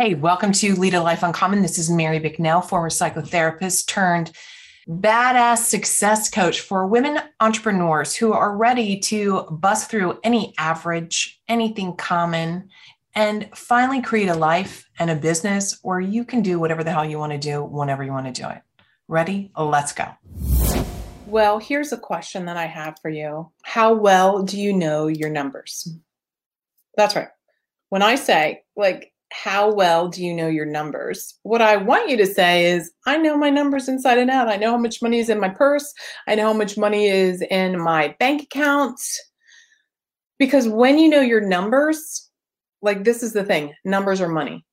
Hey, welcome to Lead a Life Uncommon. This is Mary Bicknell, former psychotherapist turned badass success coach for women entrepreneurs who are ready to bust through any average, anything common, and finally create a life and a business where you can do whatever the hell you want to do whenever you want to do it. Ready? Let's go. Well, here's a question that I have for you How well do you know your numbers? That's right. When I say, like, how well do you know your numbers? What I want you to say is, I know my numbers inside and out. I know how much money is in my purse. I know how much money is in my bank account. Because when you know your numbers, like this is the thing numbers are money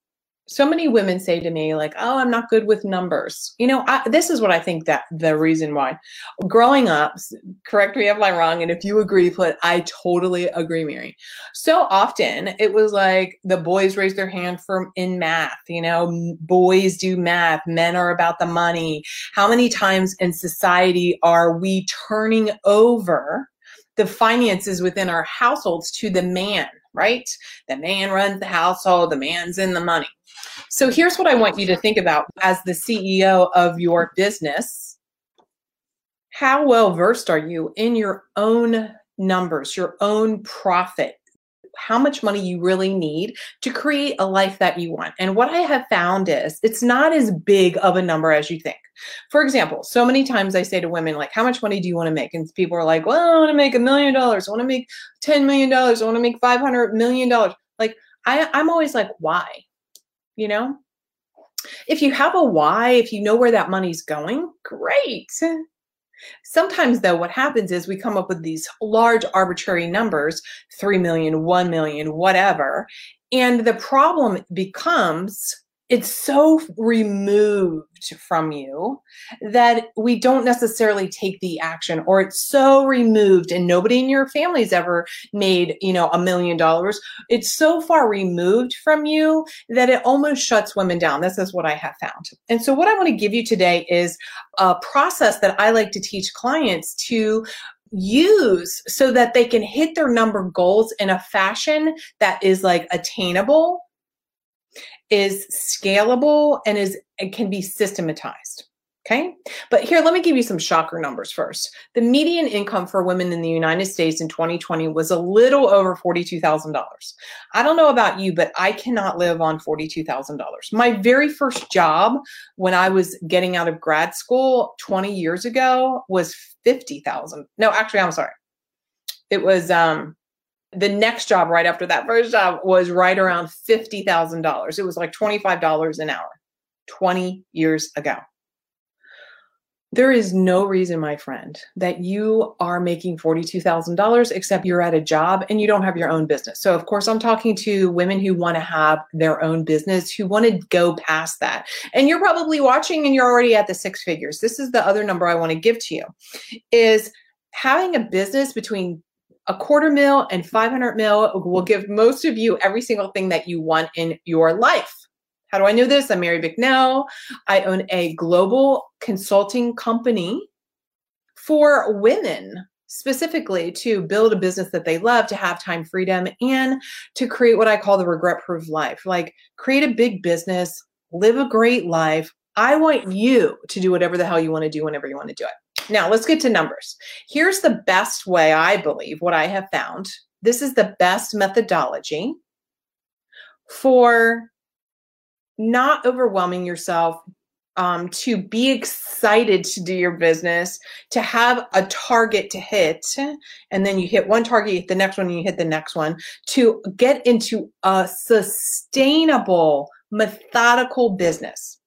so many women say to me like oh i'm not good with numbers. You know I, this is what i think that the reason why. Growing up correct me if i'm wrong and if you agree put i totally agree mary. So often it was like the boys raise their hand for in math you know boys do math men are about the money. How many times in society are we turning over the finances within our households to the man right the man runs the household the man's in the money so here's what I want you to think about as the CEO of your business. How well versed are you in your own numbers, your own profit? How much money you really need to create a life that you want. And what I have found is it's not as big of a number as you think. For example, so many times I say to women, like, how much money do you want to make? And people are like, well, I want to make a million dollars. I want to make $10 million. I want to make $500 million. Like, I, I'm always like, why? you know? If you have a why, if you know where that money's going, great. Sometimes, though, what happens is we come up with these large arbitrary numbers 3 million, 1 million, whatever. And the problem becomes it's so removed from you that we don't necessarily take the action or it's so removed and nobody in your family's ever made you know a million dollars. It's so far removed from you that it almost shuts women down. This is what i have found. And so what i want to give you today is a process that i like to teach clients to use so that they can hit their number goals in a fashion that is like attainable is scalable and is and can be systematized. Okay. But here, let me give you some shocker numbers first. The median income for women in the United States in 2020 was a little over $42,000. I don't know about you, but I cannot live on $42,000. My very first job when I was getting out of grad school 20 years ago was 50,000. No, actually, I'm sorry. It was um the next job right after that first job was right around $50,000. It was like $25 an hour 20 years ago. There is no reason, my friend, that you are making $42,000 except you're at a job and you don't have your own business. So, of course, I'm talking to women who want to have their own business, who want to go past that. And you're probably watching and you're already at the six figures. This is the other number I want to give to you is having a business between a quarter mil and 500 mil will give most of you every single thing that you want in your life. How do I know this? I'm Mary Bicknell. I own a global consulting company for women specifically to build a business that they love, to have time freedom, and to create what I call the regret proof life. Like, create a big business, live a great life. I want you to do whatever the hell you want to do whenever you want to do it. Now, let's get to numbers. Here's the best way I believe what I have found. This is the best methodology for not overwhelming yourself, um, to be excited to do your business, to have a target to hit, and then you hit one target, you hit the next one, and you hit the next one, to get into a sustainable, methodical business.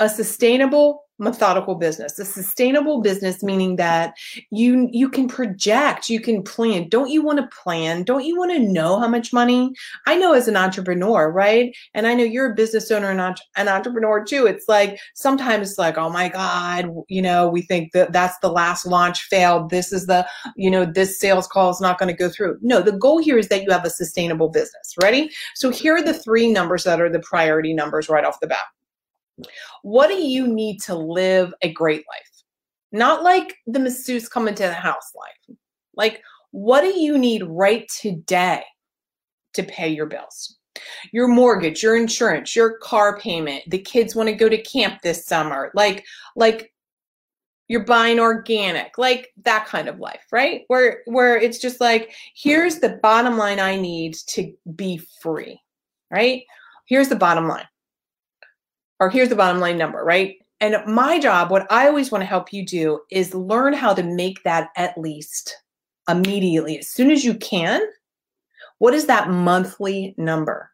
A sustainable, methodical business. A sustainable business meaning that you you can project you can plan. Don't you want to plan? Don't you want to know how much money? I know as an entrepreneur right? And i know you're a business owner and an entrepreneur too. It's like sometimes it's like oh my god you know we think that that's the last launch failed. This is the you know this sales call is not going to go through. No the goal here is that you have a sustainable business. Ready? So here are the three numbers that are the priority numbers right off the bat what do you need to live a great life? Not like the masseuse coming to the house life. Like, what do you need right today to pay your bills? your mortgage, your insurance, your car payment, the kids want to go to camp this summer, like like you're buying organic, like that kind of life, right? Where where it's just like here's the bottom line I need to be free, right? Here's the bottom line. Or here's the bottom line number, right? And my job, what I always want to help you do is learn how to make that at least immediately as soon as you can. What is that monthly number?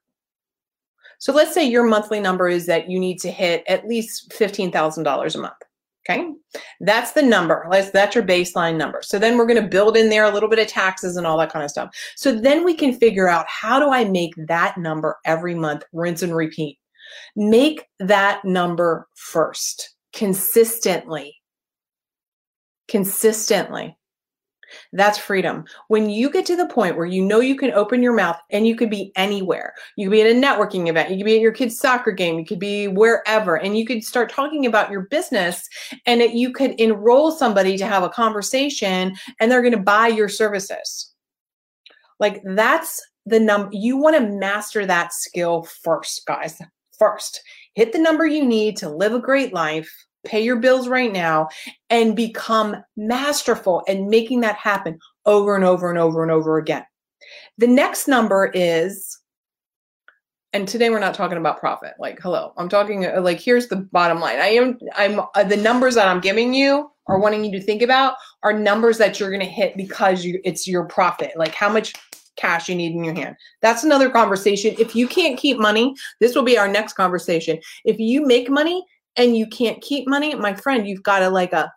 So let's say your monthly number is that you need to hit at least $15,000 a month. Okay. That's the number. That's your baseline number. So then we're going to build in there a little bit of taxes and all that kind of stuff. So then we can figure out how do I make that number every month, rinse and repeat. Make that number first consistently. Consistently. That's freedom. When you get to the point where you know you can open your mouth and you could be anywhere, you could be at a networking event, you could be at your kid's soccer game, you could be wherever, and you could start talking about your business and that you could enroll somebody to have a conversation and they're going to buy your services. Like that's the number you want to master that skill first, guys. First, hit the number you need to live a great life pay your bills right now and become masterful and making that happen over and over and over and over again. The next number is and today we're not talking about profit. Like, hello, I'm talking uh, like here's the bottom line. I am I'm uh, the numbers that I'm giving you or wanting you to think about are numbers that you're going to hit because you it's your profit. Like how much cash you need in your hand. That's another conversation. If you can't keep money, this will be our next conversation. If you make money and you can't keep money, my friend, you've got a like a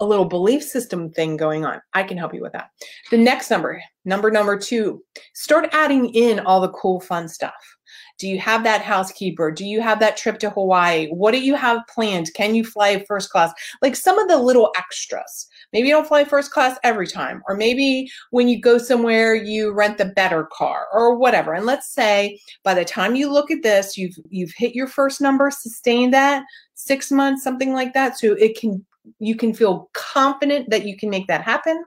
a little belief system thing going on. I can help you with that. The next number, number number 2, start adding in all the cool fun stuff. Do you have that housekeeper? Do you have that trip to Hawaii? What do you have planned? Can you fly first class? Like some of the little extras. Maybe you don't fly first class every time, or maybe when you go somewhere, you rent the better car or whatever. And let's say by the time you look at this, you've you've hit your first number, sustained that six months, something like that. So it can you can feel confident that you can make that happen.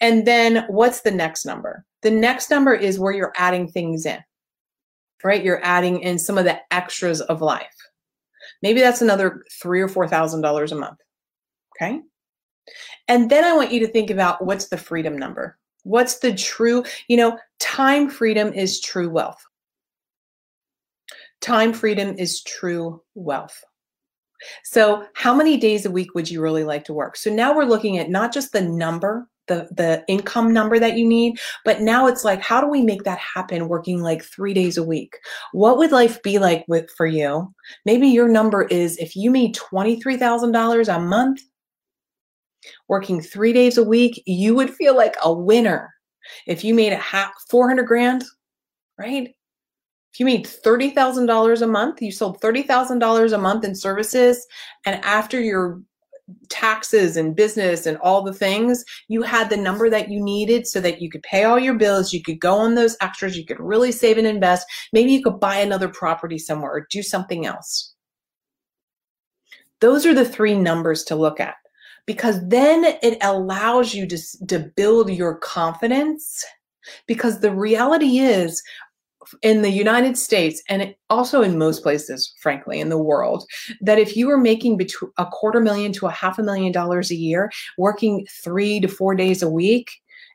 And then what's the next number? The next number is where you're adding things in, right? You're adding in some of the extras of life. Maybe that's another three or four thousand dollars a month. Okay. And then I want you to think about what's the freedom number? What's the true, you know, time freedom is true wealth. Time freedom is true wealth. So, how many days a week would you really like to work? So now we're looking at not just the number, the the income number that you need, but now it's like how do we make that happen working like 3 days a week? What would life be like with for you? Maybe your number is if you made $23,000 a month, working three days a week, you would feel like a winner. If you made a half 400 grand, right? If you made $30,000 a month, you sold $30,000 a month in services, and after your taxes and business and all the things, you had the number that you needed so that you could pay all your bills, you could go on those extras, you could really save and invest. Maybe you could buy another property somewhere or do something else. Those are the three numbers to look at because then it allows you to, to build your confidence. Because the reality is, in the United States and also in most places, frankly, in the world, that if you were making between a quarter million to a half a million dollars a year, working three to four days a week,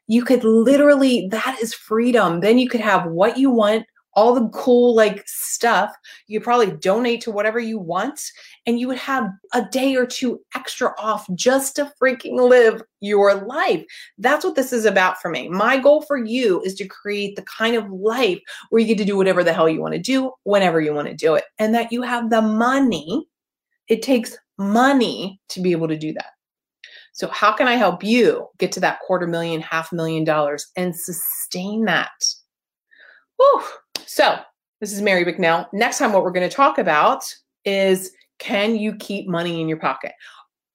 you could literally, that is freedom. Then you could have what you want all the cool like stuff. You probably donate to whatever you want and you would have a day or two extra off just to freaking live your life. That's what this is about for me. My goal for you is to create the kind of life where you get to do whatever the hell you want to do whenever you want to do it and that you have the money. It takes money to be able to do that. So, how can I help you get to that quarter million, half million dollars and sustain that? Whew. So, this is Mary Bicknell. Next time, what we're going to talk about is can you keep money in your pocket?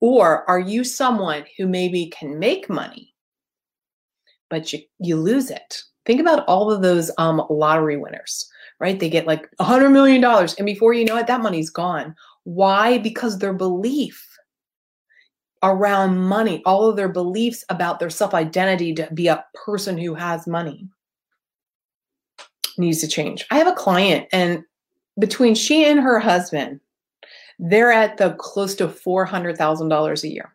Or are you someone who maybe can make money, but you, you lose it? Think about all of those um, lottery winners, right? They get like a $100 million, and before you know it, that money's gone. Why? Because their belief around money, all of their beliefs about their self identity to be a person who has money needs to change. I have a client, and between she and her husband, they're at the close to $400,000 a year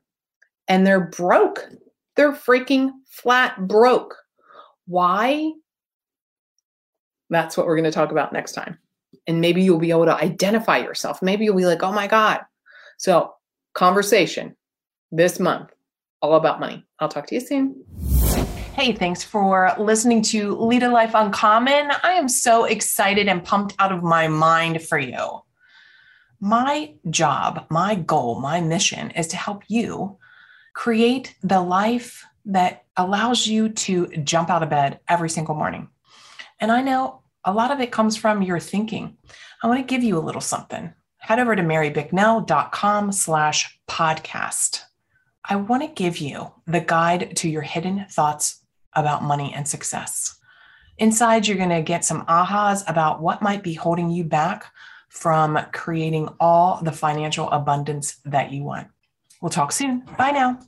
and they're broke. They're freaking flat broke. Why? That's what we're going to talk about next time. And maybe you'll be able to identify yourself. Maybe you'll be like, oh my God. So, conversation this month, all about money. I'll talk to you soon. Hey, thanks for listening to Lead a Life Uncommon. I am so excited and pumped out of my mind for you. My job, my goal, my mission is to help you create the life that allows you to jump out of bed every single morning. And I know a lot of it comes from your thinking. I want to give you a little something. Head over to marybicknell.com slash podcast. I want to give you the guide to your hidden thoughts about money and success. Inside, you're going to get some ahas about what might be holding you back from creating all the financial abundance that you want. We'll talk soon. Bye now.